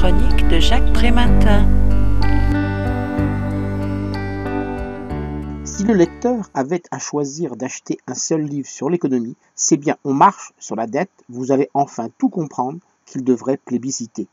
chronique de Jacques Prématin. Si le lecteur avait à choisir d'acheter un seul livre sur l'économie, c'est bien On marche sur la dette, vous allez enfin tout comprendre qu'il devrait plébisciter.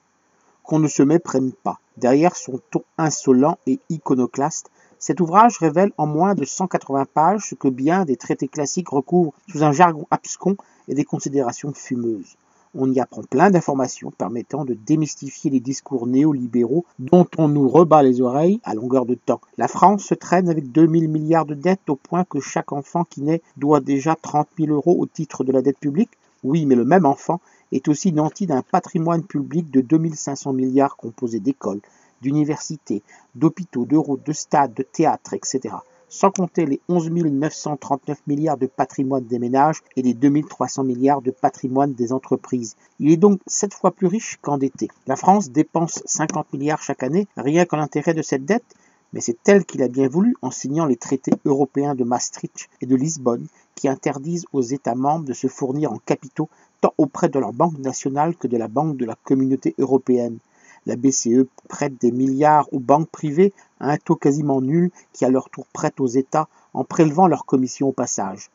Qu'on ne se méprenne pas. Derrière son ton insolent et iconoclaste, cet ouvrage révèle en moins de 180 pages ce que bien des traités classiques recouvrent sous un jargon abscon et des considérations fumeuses on y apprend plein d'informations permettant de démystifier les discours néolibéraux dont on nous rebat les oreilles à longueur de temps. La France se traîne avec 2000 milliards de dettes au point que chaque enfant qui naît doit déjà 30 000 euros au titre de la dette publique. Oui, mais le même enfant est aussi nanti d'un patrimoine public de 2500 milliards composé d'écoles, d'universités, d'hôpitaux, de routes, de stades, de théâtres, etc sans compter les 11 939 milliards de patrimoine des ménages et les 2 300 milliards de patrimoine des entreprises. Il est donc sept fois plus riche qu'endetté. La France dépense 50 milliards chaque année rien qu'en intérêt de cette dette, mais c'est elle qui l'a bien voulu en signant les traités européens de Maastricht et de Lisbonne qui interdisent aux États membres de se fournir en capitaux tant auprès de leur banque nationale que de la banque de la communauté européenne. La BCE prête des milliards aux banques privées à un taux quasiment nul qui à leur tour prête aux États en prélevant leurs commissions au passage.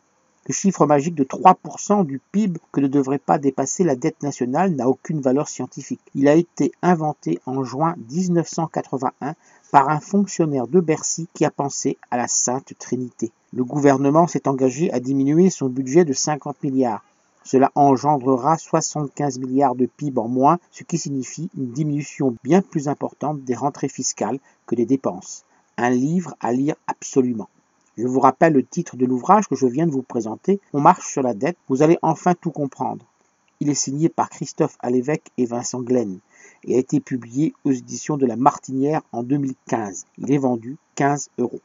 Le chiffre magique de 3% du PIB que ne devrait pas dépasser la dette nationale n'a aucune valeur scientifique. Il a été inventé en juin 1981 par un fonctionnaire de Bercy qui a pensé à la Sainte Trinité. Le gouvernement s'est engagé à diminuer son budget de 50 milliards. Cela engendrera 75 milliards de PIB en moins, ce qui signifie une diminution bien plus importante des rentrées fiscales que des dépenses. Un livre à lire absolument. Je vous rappelle le titre de l'ouvrage que je viens de vous présenter, On marche sur la dette, vous allez enfin tout comprendre. Il est signé par Christophe Alévèque et Vincent Glenn et a été publié aux éditions de La Martinière en 2015. Il est vendu 15 euros.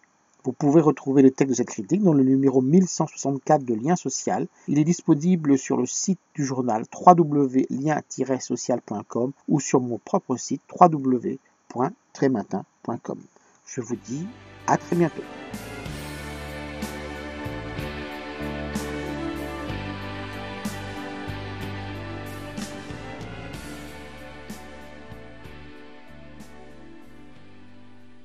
Vous pouvez retrouver le texte de cette critique dans le numéro 1164 de Lien Social. Il est disponible sur le site du journal www.lien-social.com ou sur mon propre site www.trématin.com. Je vous dis à très bientôt.